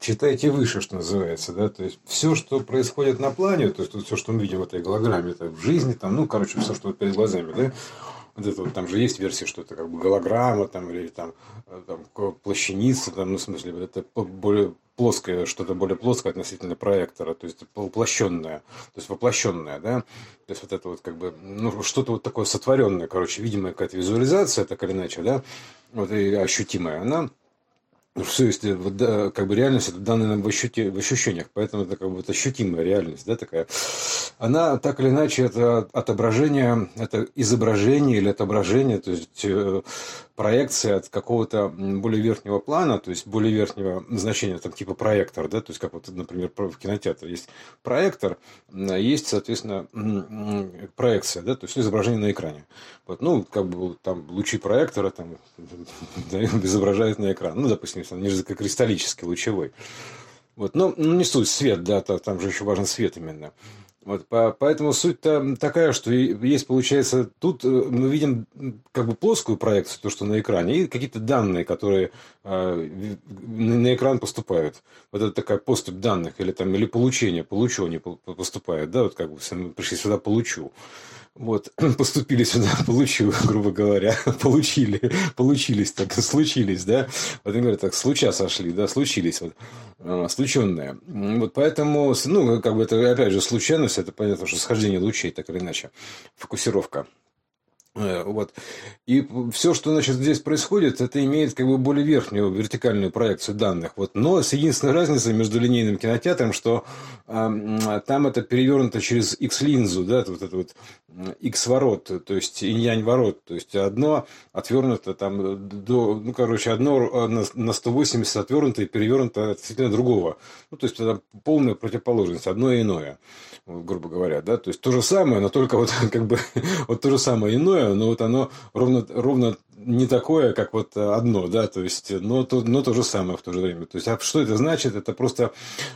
читайте выше, что называется, да, то есть все, что происходит на плане, то есть все, что мы видим в этой голограмме, это в жизни, там, ну, короче, все, что перед глазами, да, вот это вот, там же есть версия, что это как бы голограмма, там, или там, э, там плащаница, там, ну, в смысле, это более плоское, что-то более плоское относительно проектора, то есть воплощенное, то есть воплощенное, да, то есть вот это вот как бы, ну, что-то вот такое сотворенное, короче, видимая какая-то визуализация, так или иначе, да, вот и ощутимая, она ну, все, если вот, как бы реальность это данные нам в, ощути, в ощущениях, поэтому это как бы вот ощутимая реальность, да, такая. Она так или иначе это отображение, это изображение или отображение, то есть э, проекция от какого-то более верхнего плана, то есть более верхнего значения, там типа проектор, да, то есть как вот, например, в кинотеатре есть проектор, есть, соответственно, проекция, да, то есть изображение на экране. Вот, ну, как бы там лучи проектора там изображают на экран. Ну, допустим, если он низкокристаллический, лучевой. Вот, но ну, не суть, свет, да, там же еще важен свет именно. Вот, по, поэтому суть-то такая, что есть, получается, тут э, мы видим как бы плоскую проекцию, то, что на экране, и какие-то данные, которые э, на экран поступают. Вот это такая поступь данных, или там, или получение, получу они поступают, да, вот как бы пришли сюда, получу. Вот, поступили сюда, получу, грубо говоря, получили, получились, так случились, да. Вот они говорят, так, случа сошли, да, случились, вот, а. Вот поэтому, ну, как бы это, опять же, случайность, это понятно, что схождение лучей, так или иначе, фокусировка. Э, вот. И все, что значит, здесь происходит, это имеет как бы более верхнюю вертикальную проекцию данных. Вот. Но с единственной разницей между линейным кинотеатром, что э, там это перевернуто через X-линзу, да, вот это вот X-ворот, то есть инь-янь-ворот. То есть одно отвернуто там до, ну, короче, одно на, на 180 отвернуто и перевернуто относительно другого. Ну, то есть это полная противоположность, одно и иное грубо говоря, да, то есть то же самое, но только вот как бы вот то же самое иное, но вот оно ровно, ровно не такое, как вот одно, да, то есть, но то, но то же самое в то же время. То есть, а что это значит? Это просто,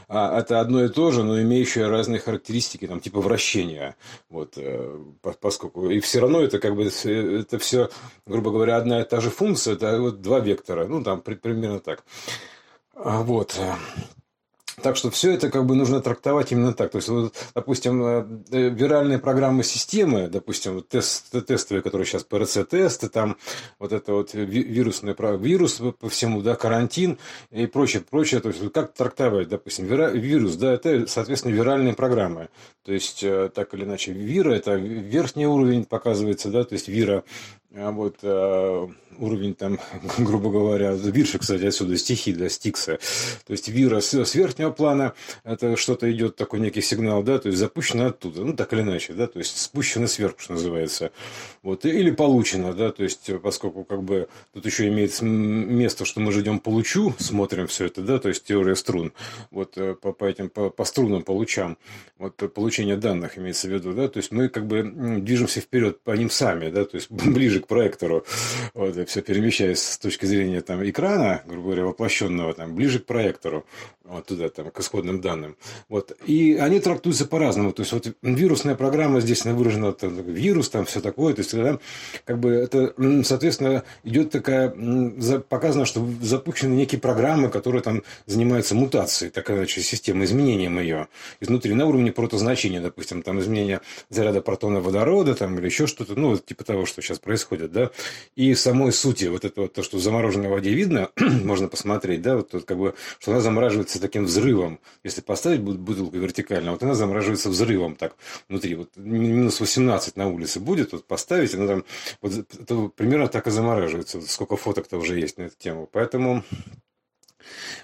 а, это одно и то же, но имеющее разные характеристики, там, типа вращения, вот, э, поскольку, и все равно это как бы, это все, грубо говоря, одна и та же функция, это вот два вектора, ну, там, примерно так. А, вот. Так что все это как бы нужно трактовать именно так. То есть, вот, допустим, э, э, виральные программы системы, допустим, тест, тестовые, которые сейчас ПРЦ-тесты, там вот это вот вирусный вирус по всему, да, карантин и прочее, прочее. То есть, как трактовать, допустим, вирус, да, это, соответственно, виральные программы. То есть, э, так или иначе, вира – это верхний уровень показывается, да, то есть, вира вот э, уровень там, грубо говоря, вирши, кстати, отсюда стихи для стикса. То есть вира с, с верхнего плана, это что-то идет такой некий сигнал, да, то есть запущено оттуда, ну так или иначе, да, то есть спущено сверху, что называется. Вот, или получено, да, то есть поскольку как бы тут еще имеет место, что мы ждем получу, смотрим все это, да, то есть теория струн, вот э, по, по этим, по, по струнам, по лучам, вот получение данных имеется в виду, да, то есть мы как бы движемся вперед по ним сами, да, то есть ближе к проектору, вот, все перемещаясь с точки зрения там, экрана, грубо говоря, воплощенного, там, ближе к проектору, вот туда, там, к исходным данным. Вот. И они трактуются по-разному. То есть, вот вирусная программа здесь выражена, там, вирус, там, все такое. То есть, да, как бы это, соответственно, идет такая, показано, что запущены некие программы, которые там занимаются мутацией, так иначе, системой, изменением ее изнутри на уровне протозначения, допустим, там, изменение заряда протона водорода, там, или еще что-то, ну, типа того, что сейчас происходит происходит, да, и самой сути вот это вот то, что в замороженной воде видно, можно посмотреть, да, вот, вот как бы, что она замораживается таким взрывом, если поставить бутылку вертикально, вот она замораживается взрывом так внутри, вот минус 18 на улице будет, вот поставить, она там, вот примерно так и замораживается, сколько фоток-то уже есть на эту тему, поэтому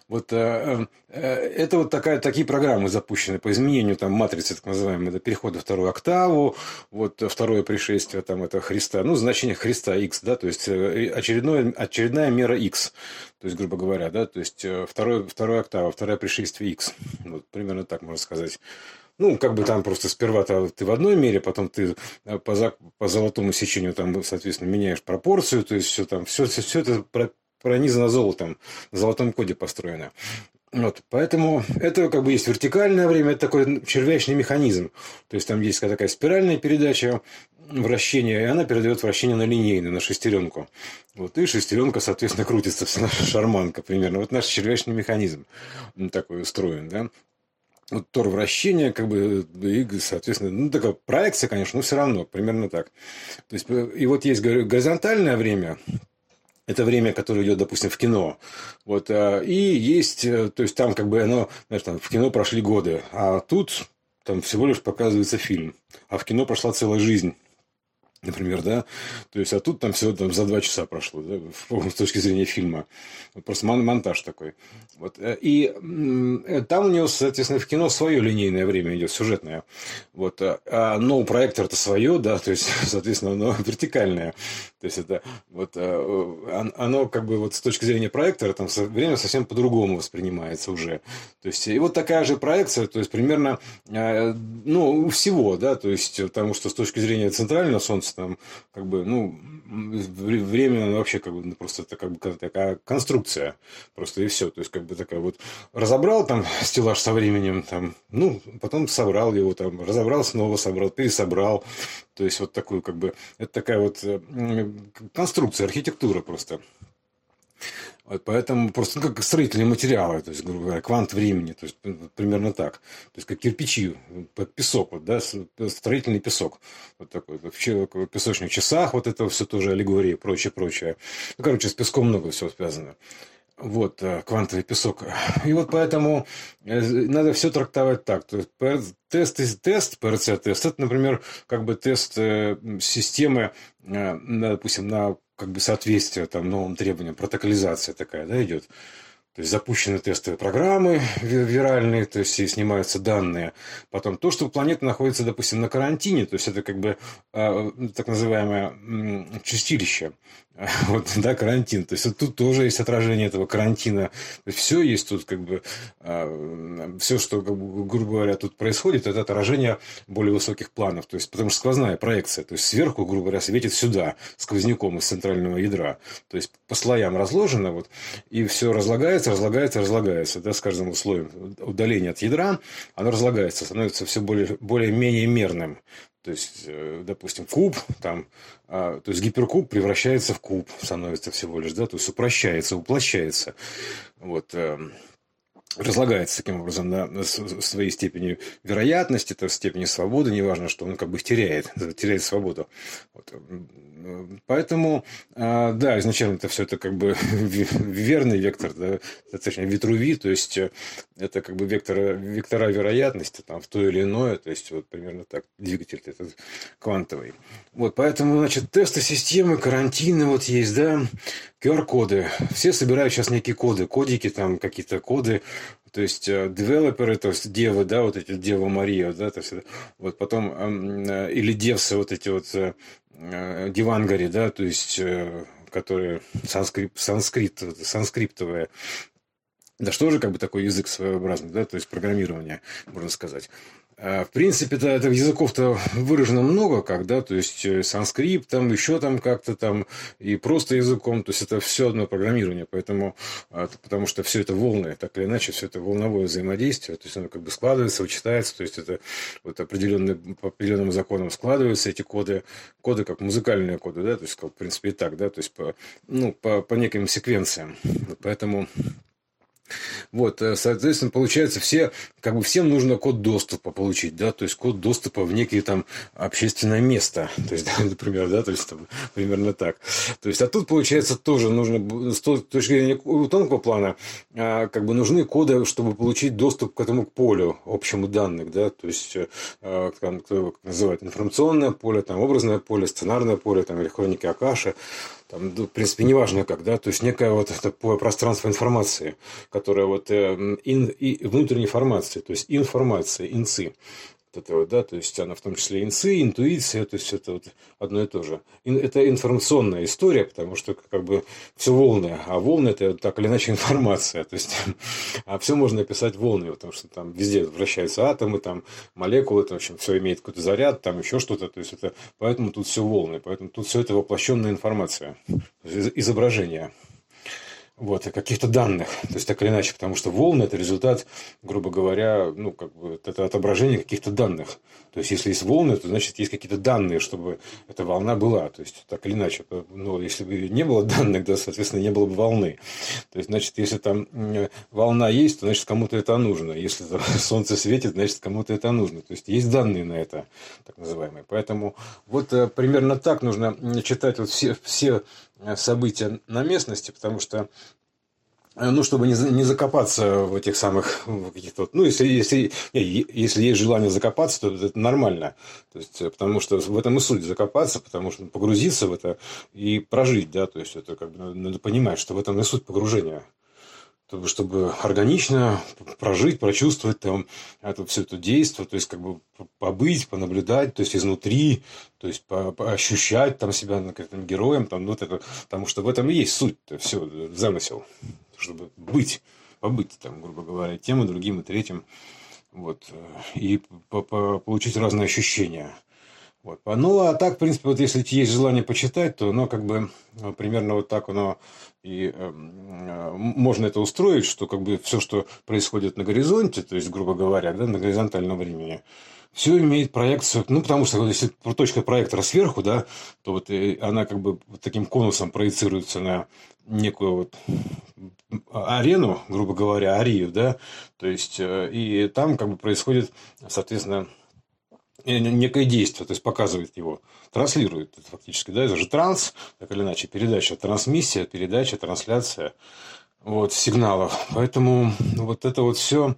вот э, э, это вот такая, такие программы запущены по изменению там матрицы, так называемой, это переход во вторую октаву, вот второе пришествие там это Христа, ну, значение Христа X, да, то есть э, очередное, очередная мера X, то есть, грубо говоря, да, то есть второе, второе октава, второе пришествие X, вот примерно так можно сказать. Ну, как бы там просто сперва ты в одной мере, потом ты по, по золотому сечению там, соответственно, меняешь пропорцию, то есть все там, все, все, все это пронизано золотом, на золотом коде построено. Вот, поэтому это как бы есть вертикальное время, это такой червячный механизм. То есть там есть такая спиральная передача вращения, и она передает вращение на линейную, на шестеренку. Вот, и шестеренка, соответственно, крутится, вся наша шарманка примерно. Вот наш червячный механизм такой устроен, да. Вот тор вращения, как бы, и, соответственно, ну, такая проекция, конечно, но все равно, примерно так. То есть, и вот есть горизонтальное время, это время, которое идет, допустим, в кино. Вот, а, и есть, э, то есть там как бы оно, знаешь, там в кино прошли годы, а тут там всего лишь показывается фильм, а в кино прошла целая жизнь например, да, то есть, а тут там всего там за два часа прошло, да, с точки зрения фильма, просто монтаж такой, вот, э, и э, там у него, соответственно, в кино свое линейное время идет, сюжетное, вот, а, а но у проектора-то свое, да, то есть, соответственно, оно вертикальное, то есть, это вот, э, оно как бы вот с точки зрения проектора там время совсем по-другому воспринимается уже, то есть, и вот такая же проекция, то есть, примерно, ну, всего, да, то есть, потому что с точки зрения центрального солнца есть там как бы, ну, временно вообще как бы ну, просто это как бы такая конструкция просто и все. То есть как бы такая вот разобрал там стеллаж со временем, там, ну, потом собрал его там, разобрал снова, собрал, пересобрал. То есть вот такую как бы, это такая вот конструкция, архитектура просто. Вот поэтому просто ну, как строительные материалы, то есть, грубо говоря, квант времени, то есть примерно так. То есть как кирпичи, песок, вот, да, строительный песок. Вот такой, в песочных часах, вот это все тоже аллегории прочее, прочее. Ну, короче, с песком много всего связано. Вот, э, квантовый песок. И вот поэтому э, надо все трактовать так. То есть тест, тест, ПРЦ-тест, это, например, как бы тест э, системы, допустим, на как бы соответствие там новым требованиям, протоколизация такая, да, идет. То есть запущены тестовые программы виральные, то есть и снимаются данные. Потом то, что планета находится, допустим, на карантине, то есть это как бы э, так называемое чистилище. вот, да, карантин. То есть тут тоже есть отражение этого карантина. Все есть тут как бы, э, все, что, как бы, грубо говоря, тут происходит, это отражение более высоких планов. То есть, потому что сквозная проекция. То есть, сверху, грубо говоря, светит сюда, сквозняком из центрального ядра. То есть, по слоям разложено, вот, и все разлагается, разлагается, разлагается. Да, с каждым слоем удаления от ядра оно разлагается, становится все более, более-менее мерным. То есть, э, допустим, куб, там, а, то есть гиперкуб превращается в куб, становится всего лишь, да, то есть упрощается, уплощается. Вот, эм, разлагается таким образом на своей степени вероятности, то есть степени свободы, неважно, что он как бы теряет, теряет свободу. Вот. Поэтому, а, да, изначально это все это как бы верный вектор, да, точнее, ветруви, то есть это как бы вектор, вектора вероятности там, в то или иное, то есть вот примерно так, двигатель этот квантовый. Вот, поэтому, значит, тесты системы, карантины вот есть, да, QR-коды. Все собирают сейчас некие коды, кодики там, какие-то коды, то есть э, девелоперы, то есть девы, да, вот эти Дева Мария, да, то есть, вот потом, э, или девсы, вот эти вот дивангари, да, то есть которые санскрит, санскрит, санскриптовые да что же как бы такой язык своеобразный, да, то есть программирование, можно сказать. А, в принципе, -то, это языков-то выражено много как, да, то есть э, санскрипт, там еще там как-то там, и просто языком, то есть это все одно программирование, поэтому, а, потому что все это волны, так или иначе, все это волновое взаимодействие, то есть оно как бы складывается, вычитается, то есть это вот определенные, по определенным законам складываются эти коды, коды как музыкальные коды, да, то есть, как, в принципе, и так, да, то есть по, ну, по, по неким секвенциям, поэтому вот, э, соответственно, получается, все, как бы всем нужно код доступа получить, да, то есть код доступа в некие там общественное место, то есть, например, да, то есть там, примерно так. То есть, а тут, получается, тоже нужно, с точки зрения тонкого плана, а, как бы нужны коды, чтобы получить доступ к этому полю общему данных, да, то есть, э, там, кто называет информационное поле, там, образное поле, сценарное поле, там, или хроники Акаши, там, ну, в принципе, неважно как, да, то есть некое вот такое пространство информации, которое вот э, ин, и внутренней информации, то есть информация, инцы. Вот это вот, да, то есть она в том числе инцы, интуиция, то есть это вот одно и то же. Это информационная история, потому что как бы все волны, а волны это так или иначе информация, то есть а все можно описать волны, потому что там везде вращаются атомы, там молекулы, там, в общем, все имеет какой-то заряд, там еще что-то, то есть это, поэтому тут все волны, поэтому тут все это воплощенная информация, изображение. Вот, каких-то данных. То есть, так или иначе, потому что волны – это результат, грубо говоря, ну, как бы, это отображение каких-то данных. То есть, если есть волны, то, значит, есть какие-то данные, чтобы эта волна была. То есть, так или иначе, ну, если бы не было данных, да, соответственно, не было бы волны. То есть, значит, если там волна есть, то, значит, кому-то это нужно. Если солнце светит, значит, кому-то это нужно. То есть, есть данные на это, так называемые. Поэтому вот э, примерно так нужно читать вот все, все Э, события на местности, потому что э, ну, чтобы не, не закопаться в этих самых каких-то... Ну, если, если, если есть желание закопаться, то это нормально. То есть, э, потому что в этом и суть закопаться, потому что погрузиться в это и прожить, да, то есть, это как бы надо понимать, что в этом и суть погружения чтобы органично прожить, прочувствовать там это все это действие, то есть как бы побыть, понаблюдать, то есть изнутри, то есть по, ощущать там себя каким героем, там, ну, вот это, потому что в этом и есть суть, все, замысел, чтобы быть, побыть там, грубо говоря, тем и другим и третьим, вот, и по -по получить разные ощущения. Вот. Ну, а так, в принципе, вот если есть желание почитать, то оно как бы ну, примерно вот так оно и э, можно это устроить, что как бы все, что происходит на горизонте, то есть, грубо говоря, да, на горизонтальном времени, все имеет проекцию, ну, потому что если точка проектора сверху, да, то вот э, она как бы вот таким конусом проецируется на некую вот арену, грубо говоря, арию, да, то есть, э, и там как бы происходит, соответственно, некое действие, то есть показывает его, транслирует это фактически, да, это же транс, так или иначе, передача, трансмиссия, передача, трансляция вот, сигналов. Поэтому вот это вот все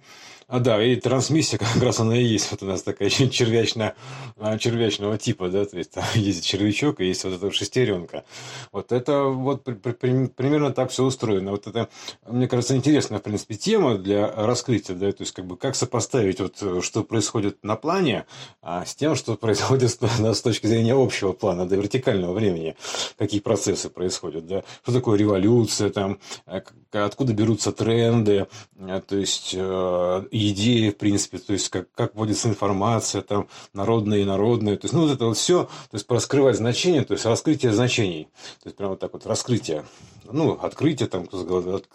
а, да, и трансмиссия как раз она и есть. Вот у нас такая червячная, а, червячного типа, да, то есть там есть червячок и есть вот эта шестеренка. Вот это вот при, при, примерно так все устроено. Вот это, мне кажется, интересная, в принципе, тема для раскрытия, да, то есть как бы как сопоставить вот что происходит на плане а, с тем, что происходит с, с точки зрения общего плана, до вертикального времени, какие процессы происходят, да, что такое революция, там, э, откуда берутся тренды, э, то есть э, идеи, в принципе, то есть как, как вводится информация, там, народная и народная, то есть, ну, вот это вот все, то есть, раскрывать значения, то есть, раскрытие значений, то есть, прямо вот так вот, раскрытие, ну, открытие, там,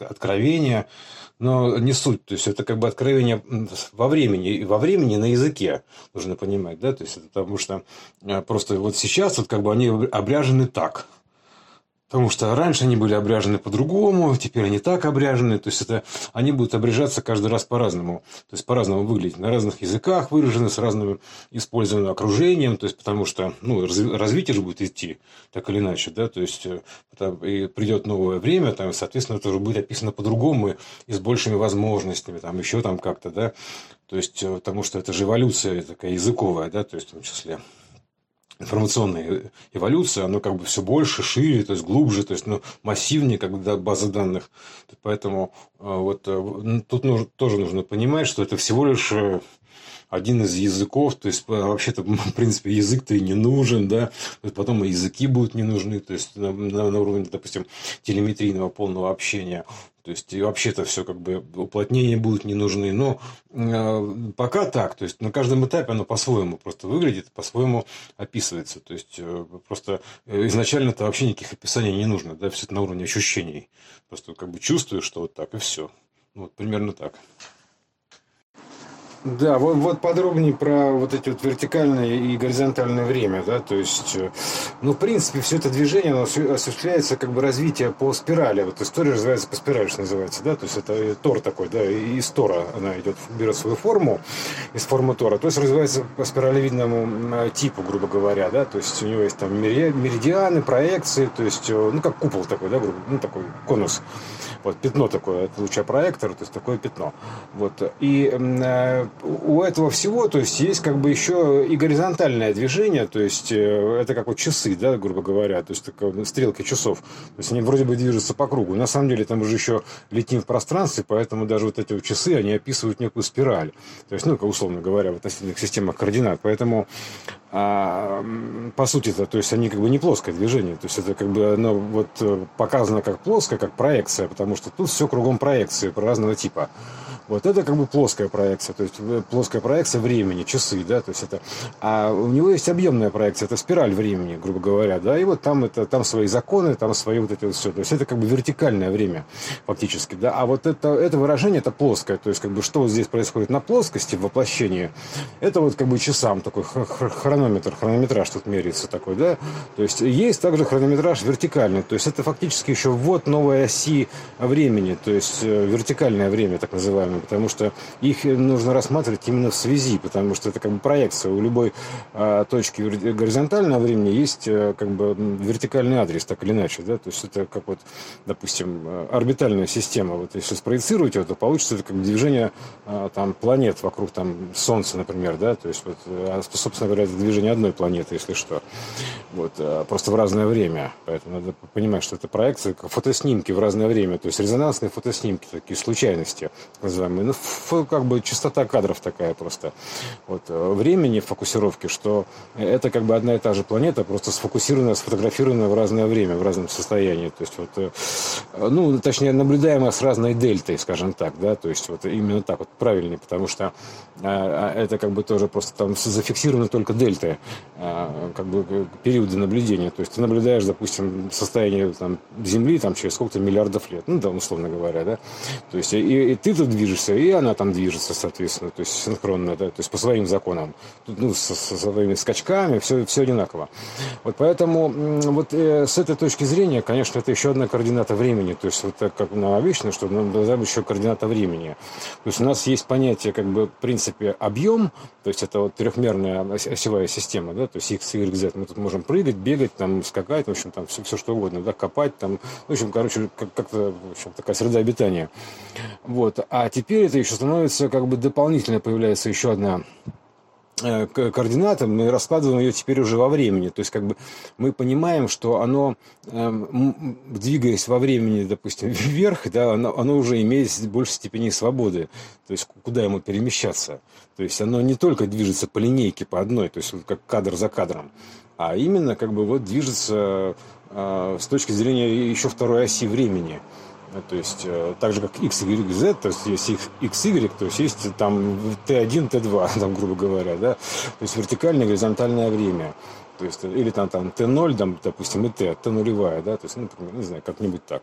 откровение, но не суть, то есть, это как бы откровение во времени, во времени на языке, нужно понимать, да, то есть, это потому что э, просто вот сейчас вот как бы они обряжены так, Потому что раньше они были обряжены по-другому, теперь они так обряжены. То есть, это, они будут обряжаться каждый раз по-разному. То есть, по-разному выглядеть. На разных языках выражены, с разным использованным окружением. То есть, потому что ну, развитие же будет идти так или иначе. Да? То есть, э, и придет новое время, там, соответственно, это уже будет описано по-другому и с большими возможностями. Там, еще там как-то, да. То есть, э, потому что это же эволюция такая языковая, да, то есть, в том числе информационная эволюция, оно как бы все больше, шире, то есть глубже, то есть ну, массивнее как бы база данных. Поэтому э, вот э, тут нужно, тоже нужно понимать, что это всего лишь э, один из языков, то есть вообще-то, в принципе, язык-то и не нужен, да, потом и языки будут не нужны, то есть на, на, на уровне, допустим, телеметрийного полного общения. То есть, и вообще-то все как бы уплотнения будут не нужны. Но э, пока так. То есть, на каждом этапе оно по-своему просто выглядит, по-своему описывается. То есть, э, просто э, изначально-то вообще никаких описаний не нужно. Да, все это на уровне ощущений. Просто как бы чувствую, что вот так, и все. Вот примерно так. Да, вот, вот подробнее про вот эти вот вертикальное и горизонтальное время, да, то есть, э, ну, в принципе, все это движение, оно осуществляется как бы развитие по спирали, вот история развивается по спирали, что называется, да, то есть это тор такой, да, из тора она идет, берет свою форму, из формы тора, то есть развивается по спиралевидному типу, грубо говоря, да, то есть у него есть там меридианы, проекции, то есть, э, ну, как купол такой, да, грубо, ну, такой конус, вот пятно такое, это лучопроектор, то есть такое пятно. Вот. И э, у этого всего, то есть есть как бы еще и горизонтальное движение, то есть э, это как вот часы, да, грубо говоря, то есть такое, стрелки часов. То есть они вроде бы движутся по кругу. На самом деле там уже еще летим в пространстве, поэтому даже вот эти вот часы, они описывают некую спираль. То есть, ну, условно говоря, в относительных системах координат. Поэтому а, по сути это, то есть они как бы не плоское движение, то есть это как бы оно вот э, показано как плоское, как проекция, потому что тут все кругом проекции разного типа. Вот это как бы плоская проекция, то есть э, плоская проекция времени, часы, да, то есть это... А у него есть объемная проекция, это спираль времени, грубо говоря, да, и вот там это, там свои законы, там свои вот эти вот все, то есть это как бы вертикальное время фактически, да, а вот это, это выражение, это плоское, то есть как бы что вот здесь происходит на плоскости в воплощении, это вот как бы часам такой хронометр, хронометраж тут меряется такой, да, то есть есть также хронометраж вертикальный, то есть это фактически еще ввод новой оси времени, то есть э, вертикальное время, так называемое потому что их нужно рассматривать именно в связи, потому что это как бы проекция. У любой а, точки горизонтального времени есть а, как бы вертикальный адрес, так или иначе. Да? То есть это как вот, допустим, орбитальная система. Вот если спроецировать ее, то получится это как движение а, там, планет вокруг там, Солнца, например. Да? То есть, вот, а, собственно говоря, это движение одной планеты, если что. Вот, а, просто в разное время. Поэтому надо понимать, что это проекция, фотоснимки в разное время. То есть резонансные фотоснимки, такие случайности, называемые. Ну, как бы частота кадров такая просто. Вот, э, времени фокусировки, что это как бы одна и та же планета, просто сфокусированная, сфотографированная в разное время, в разном состоянии. То есть, вот, э, ну, точнее, наблюдаемая с разной дельтой, скажем так, да, то есть, вот именно так вот правильнее, потому что а, а это как бы тоже просто там зафиксированы только дельты, а, как бы периоды наблюдения. То есть, ты наблюдаешь, допустим, состояние там, Земли там, через сколько-то миллиардов лет, ну, да, условно говоря, да, то есть, и, и ты тут движешься, и она там движется, соответственно, то есть синхронно, да, то есть по своим законам, ну, со, со своими скачками, все, все одинаково. Вот поэтому вот э, с этой точки зрения, конечно, это еще одна координата времени, то есть вот так как нам обычно, что нам должна быть еще координата времени. То есть у нас есть понятие, как бы, в принципе, объем, то есть это вот трехмерная осевая система, да, то есть x, y, z. Мы тут можем прыгать, бегать, там, скакать, в общем, там все, все что угодно, да, копать, там, в общем, короче, как- как-то, в общем, такая среда обитания. Вот. А теперь это еще становится как бы дополнительно появляется еще одна э, координата, мы раскладываем ее теперь уже во времени. То есть, как бы мы понимаем, что оно, эм, двигаясь во времени, допустим, вверх, да, оно, оно уже имеет больше степени свободы. То есть, куда ему перемещаться. То есть, оно не только движется по линейке, по одной, то есть, как кадр за кадром, а именно, как бы, вот движется э, с точки зрения еще второй оси времени. То есть, э, так же, как X, Y, Z, то есть, есть X, Y, то есть, есть там T1, T2, там, грубо говоря, да, то есть, вертикальное, горизонтальное время. То есть, или там, там Т0, там, допустим, и Т, Т нулевая, да, то есть, ну, не знаю, как-нибудь так.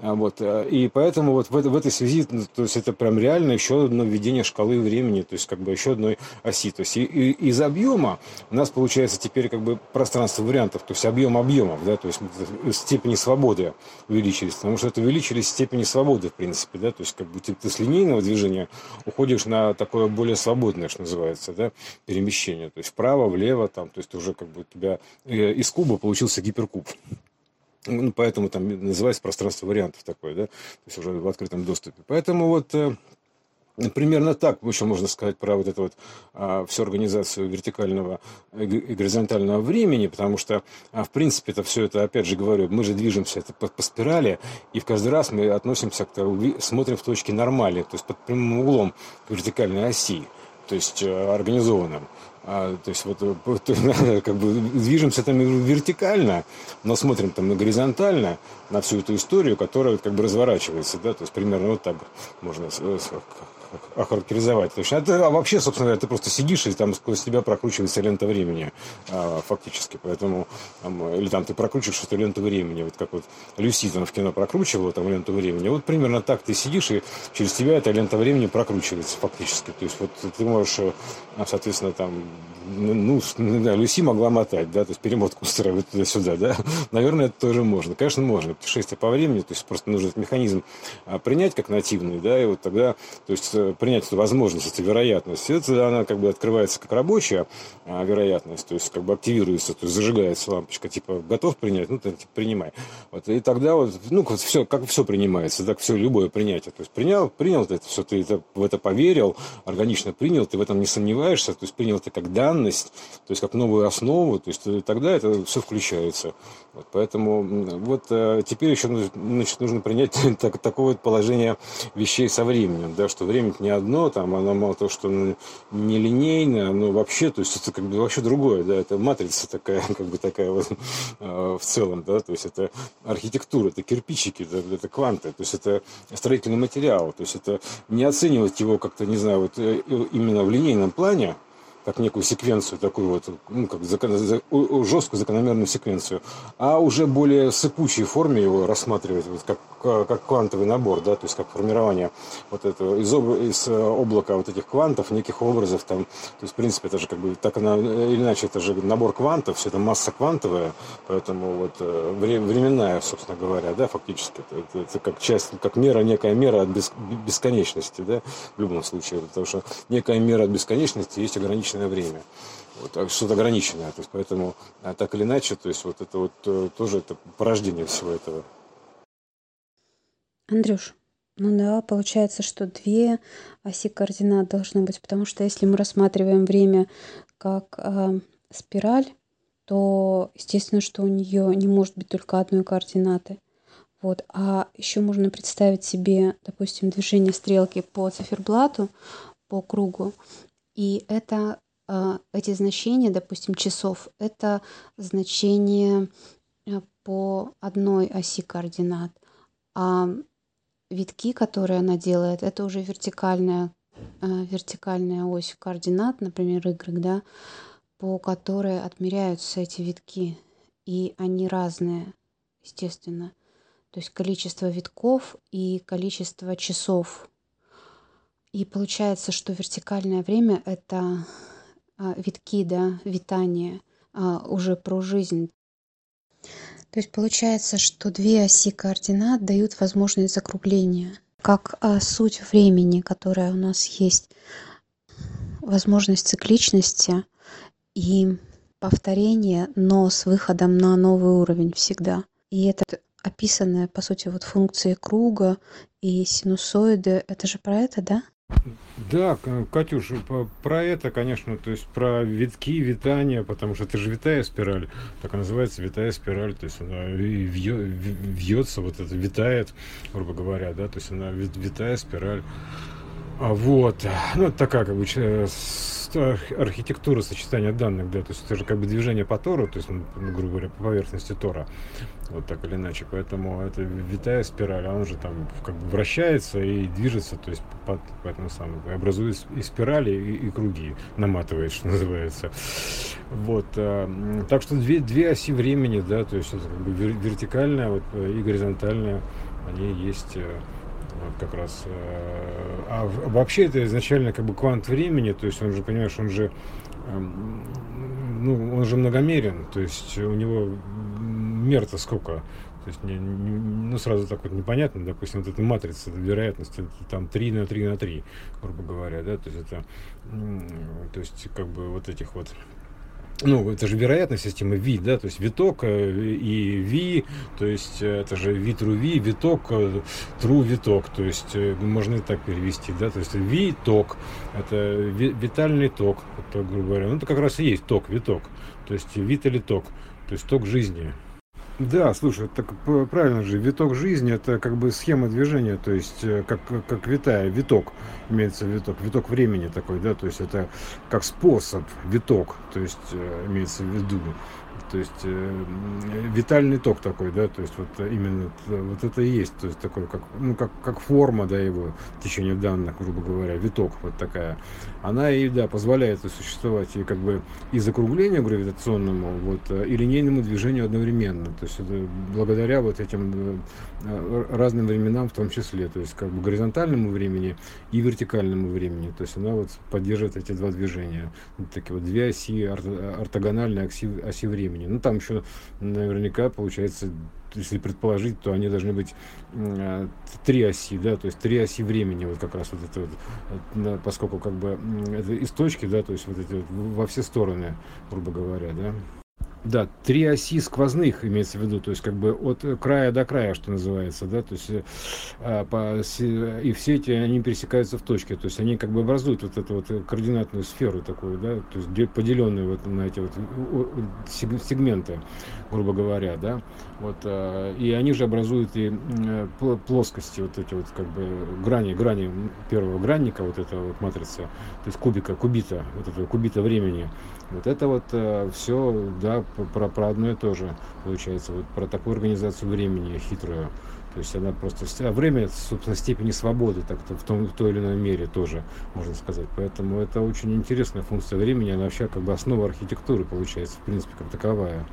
А вот, э, и поэтому вот в, в этой связи, ну, то есть это прям реально еще одно введение шкалы времени, то есть как бы еще одной оси. То есть и, и, из объема у нас получается теперь как бы пространство вариантов, то есть объем объемов, да, то есть степени свободы увеличились, потому что это увеличились степени свободы, в принципе, да, то есть как бы ты, ты с линейного движения уходишь на такое более свободное, что называется, да, перемещение, то есть вправо, влево, там, то есть уже как бы у тебя э, из куба получился гиперкуб. Ну, поэтому там называется пространство вариантов такое, да, то есть уже в открытом доступе. Поэтому вот э, Примерно так еще можно сказать про вот эту вот а, всю организацию вертикального и горизонтального времени, потому что, а, в принципе, это все это, опять же говорю, мы же движемся это по, по спирали, и в каждый раз мы относимся к смотрим в точке нормали, то есть под прямым углом к вертикальной оси, то есть э, организованным. А, то есть вот, вот как бы движемся там вертикально, но смотрим там горизонтально на всю эту историю, которая как бы разворачивается, да, то есть примерно вот так можно охарактеризовать. То есть, это, а вообще, собственно говоря, ты просто сидишь, и там сквозь тебя прокручивается лента времени а, фактически. Поэтому, там, или там ты прокручиваешь эту ленту времени, вот как вот Люси там в кино прокручивала там ленту времени. Вот примерно так ты сидишь, и через тебя эта лента времени прокручивается фактически. То есть вот ты можешь, э, соответственно, там ну, да, Люси могла мотать, да, то есть перемотку устраивать туда-сюда, да. Наверное, это тоже можно. Конечно, можно. Путешествие по времени, то есть просто нужно этот механизм а, принять как нативный, да, и вот тогда, то есть э, принять эту возможность, эту вероятность. Это она как бы открывается как рабочая а, вероятность, то есть как бы активируется, то есть зажигается лампочка, типа готов принять, ну, ты типа, принимай. Вот, и тогда вот, ну, вот все, как все принимается, так все, любое принятие. То есть принял, принял это все, ты это, в это поверил, органично принял, ты в этом не сомневаешься, то есть принял это как как данность, то есть как новую основу, то есть тогда это все включается. Вот, поэтому вот э, теперь еще значит, нужно принять так, такое вот положение вещей со временем, да, что время не одно, там, оно мало того, что не линейное, но вообще, то есть это как бы вообще другое, да, это матрица такая, как бы такая вот э, в целом, да, то есть это архитектура, это кирпичики, это, это кванты, то есть это строительный материал, то есть это не оценивать его как-то, не знаю, вот э, именно в линейном плане, как некую секвенцию, такую вот, ну, как закон, жесткую закономерную секвенцию, а уже более сыпучей форме его рассматривать, вот как, как квантовый набор, да, то есть как формирование вот этого из, об, из облака вот этих квантов, неких образов там, то есть в принципе это же как бы так она, или иначе это же набор квантов, все это масса квантовая, поэтому вот э, временная, собственно говоря, да, фактически это, это, это как часть, как мера, некая мера от бес, бесконечности, да, в любом случае, потому что некая мера от бесконечности есть ограниченное время. Вот, а что-то ограниченное. То есть, поэтому а так или иначе, то есть вот это вот э, тоже это порождение всего этого. Андрюш, ну да, получается, что две оси координат должно быть, потому что если мы рассматриваем время как э, спираль, то естественно, что у нее не может быть только одной координаты. Вот. А еще можно представить себе, допустим, движение стрелки по циферблату, по кругу. И это а, эти значения, допустим, часов, это значение э, по одной оси координат. А витки, которые она делает, это уже вертикальная, э, вертикальная ось координат, например, Y, да, по которой отмеряются эти витки. И они разные, естественно. То есть количество витков и количество часов. И получается, что вертикальное время — это а, витки, да, витание, а, уже про жизнь. То есть получается, что две оси координат дают возможность закругления. Как а, суть времени, которая у нас есть, возможность цикличности и повторения, но с выходом на новый уровень всегда. И это описанная, по сути, вот функции круга и синусоиды, это же про это, да? Да, Катюш, про это, конечно, то есть про витки, витания, потому что это же витая спираль, так и называется витая спираль, то есть она вьется, вот это витает, грубо говоря, да, то есть она витая спираль. А вот, ну, такая как бы архитектура сочетания данных, да, то есть это же как бы движение по Тору, то есть, ну, грубо говоря, по поверхности Тора, вот так или иначе, поэтому это витая спираль, а он же там как бы вращается и движется, то есть по, по этому самому, образует и спирали, и, и круги, наматывает, что называется. Вот, а, так что две, две оси времени, да, то есть это как бы вертикальная вот, и горизонтальная, они есть э, вот как раз. Э, а вообще это изначально как бы квант времени, то есть он же, понимаешь, он же, эм, ну, он же многомерен, то есть у него мер-то сколько? То есть, не, не, ну, сразу так вот непонятно, допустим, вот эта матрица вероятности, там 3 на 3 на 3, грубо говоря, да, то есть это, то есть, как бы вот этих вот ну, это же вероятная система V, да, то есть виток э, и V, то есть э, это же V true V, виток, э, true виток, то есть можно и так перевести, да, то есть V ток, это витальный ток, грубо говоря, ну, это как раз и есть ток, виток, то есть вит или ток, то есть ток жизни. Да, слушай, так правильно же, виток жизни это как бы схема движения, то есть э, как, как витая, виток, имеется виток, виток времени такой, да, то есть это как способ, виток, то есть э, имеется в виду то есть э, витальный ток такой, да, то есть вот именно вот это и есть, то есть такой как ну как как форма, да, его течения данных, грубо говоря, виток вот такая, она и да позволяет существовать и как бы и закруглению гравитационному, вот э, и линейному движению одновременно, то есть это благодаря вот этим э, разным временам в том числе, то есть как бы горизонтальному времени и вертикальному времени, то есть она вот поддерживает эти два движения, такие вот две оси ортогональные оси, оси времени времени. Ну, там еще наверняка получается, если предположить, то они должны быть э, три оси, да, то есть три оси времени, вот как раз вот это вот, поскольку как бы это из точки, да, то есть вот эти вот во все стороны, грубо говоря, да. Да, три оси сквозных имеется в виду, то есть как бы от края до края, что называется, да, то есть а, по, и все эти, они пересекаются в точке, то есть они как бы образуют вот эту вот координатную сферу такую, да, то есть поделенную вот на эти вот сегменты, грубо говоря, да, вот, а, и они же образуют и плоскости, вот эти вот как бы грани, грани первого гранника, вот этого вот матрицы, то есть кубика, кубита, вот этого кубита времени, вот это вот э, все, да, про, про одно и то же получается, вот про такую организацию времени хитрую. То есть она просто а время, собственно, степени свободы, так в, том, в той или иной мере тоже, можно сказать. Поэтому это очень интересная функция времени, она вообще как бы основа архитектуры получается, в принципе, как таковая.